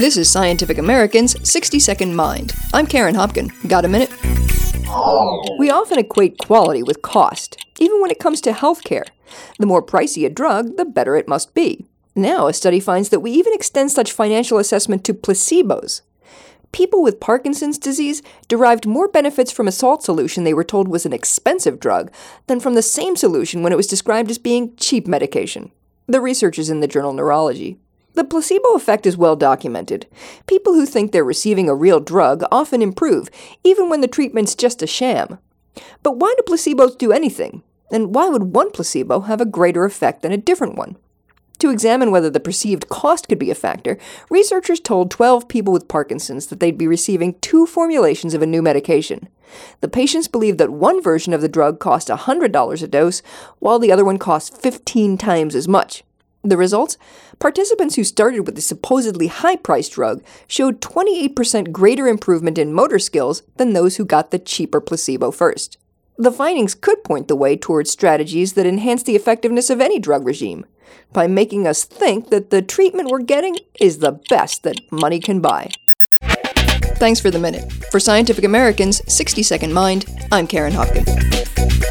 This is Scientific American's 60 Second Mind. I'm Karen Hopkin. Got a minute? We often equate quality with cost, even when it comes to healthcare. The more pricey a drug, the better it must be. Now, a study finds that we even extend such financial assessment to placebos. People with Parkinson's disease derived more benefits from a salt solution they were told was an expensive drug than from the same solution when it was described as being cheap medication. The research is in the journal Neurology. The placebo effect is well documented. People who think they're receiving a real drug often improve, even when the treatment's just a sham. But why do placebos do anything? And why would one placebo have a greater effect than a different one? To examine whether the perceived cost could be a factor, researchers told 12 people with Parkinson's that they'd be receiving two formulations of a new medication. The patients believed that one version of the drug cost $100 a dose, while the other one cost 15 times as much. The results? Participants who started with the supposedly high priced drug showed 28% greater improvement in motor skills than those who got the cheaper placebo first. The findings could point the way towards strategies that enhance the effectiveness of any drug regime by making us think that the treatment we're getting is the best that money can buy. Thanks for the minute. For Scientific American's 60 Second Mind, I'm Karen Hopkin.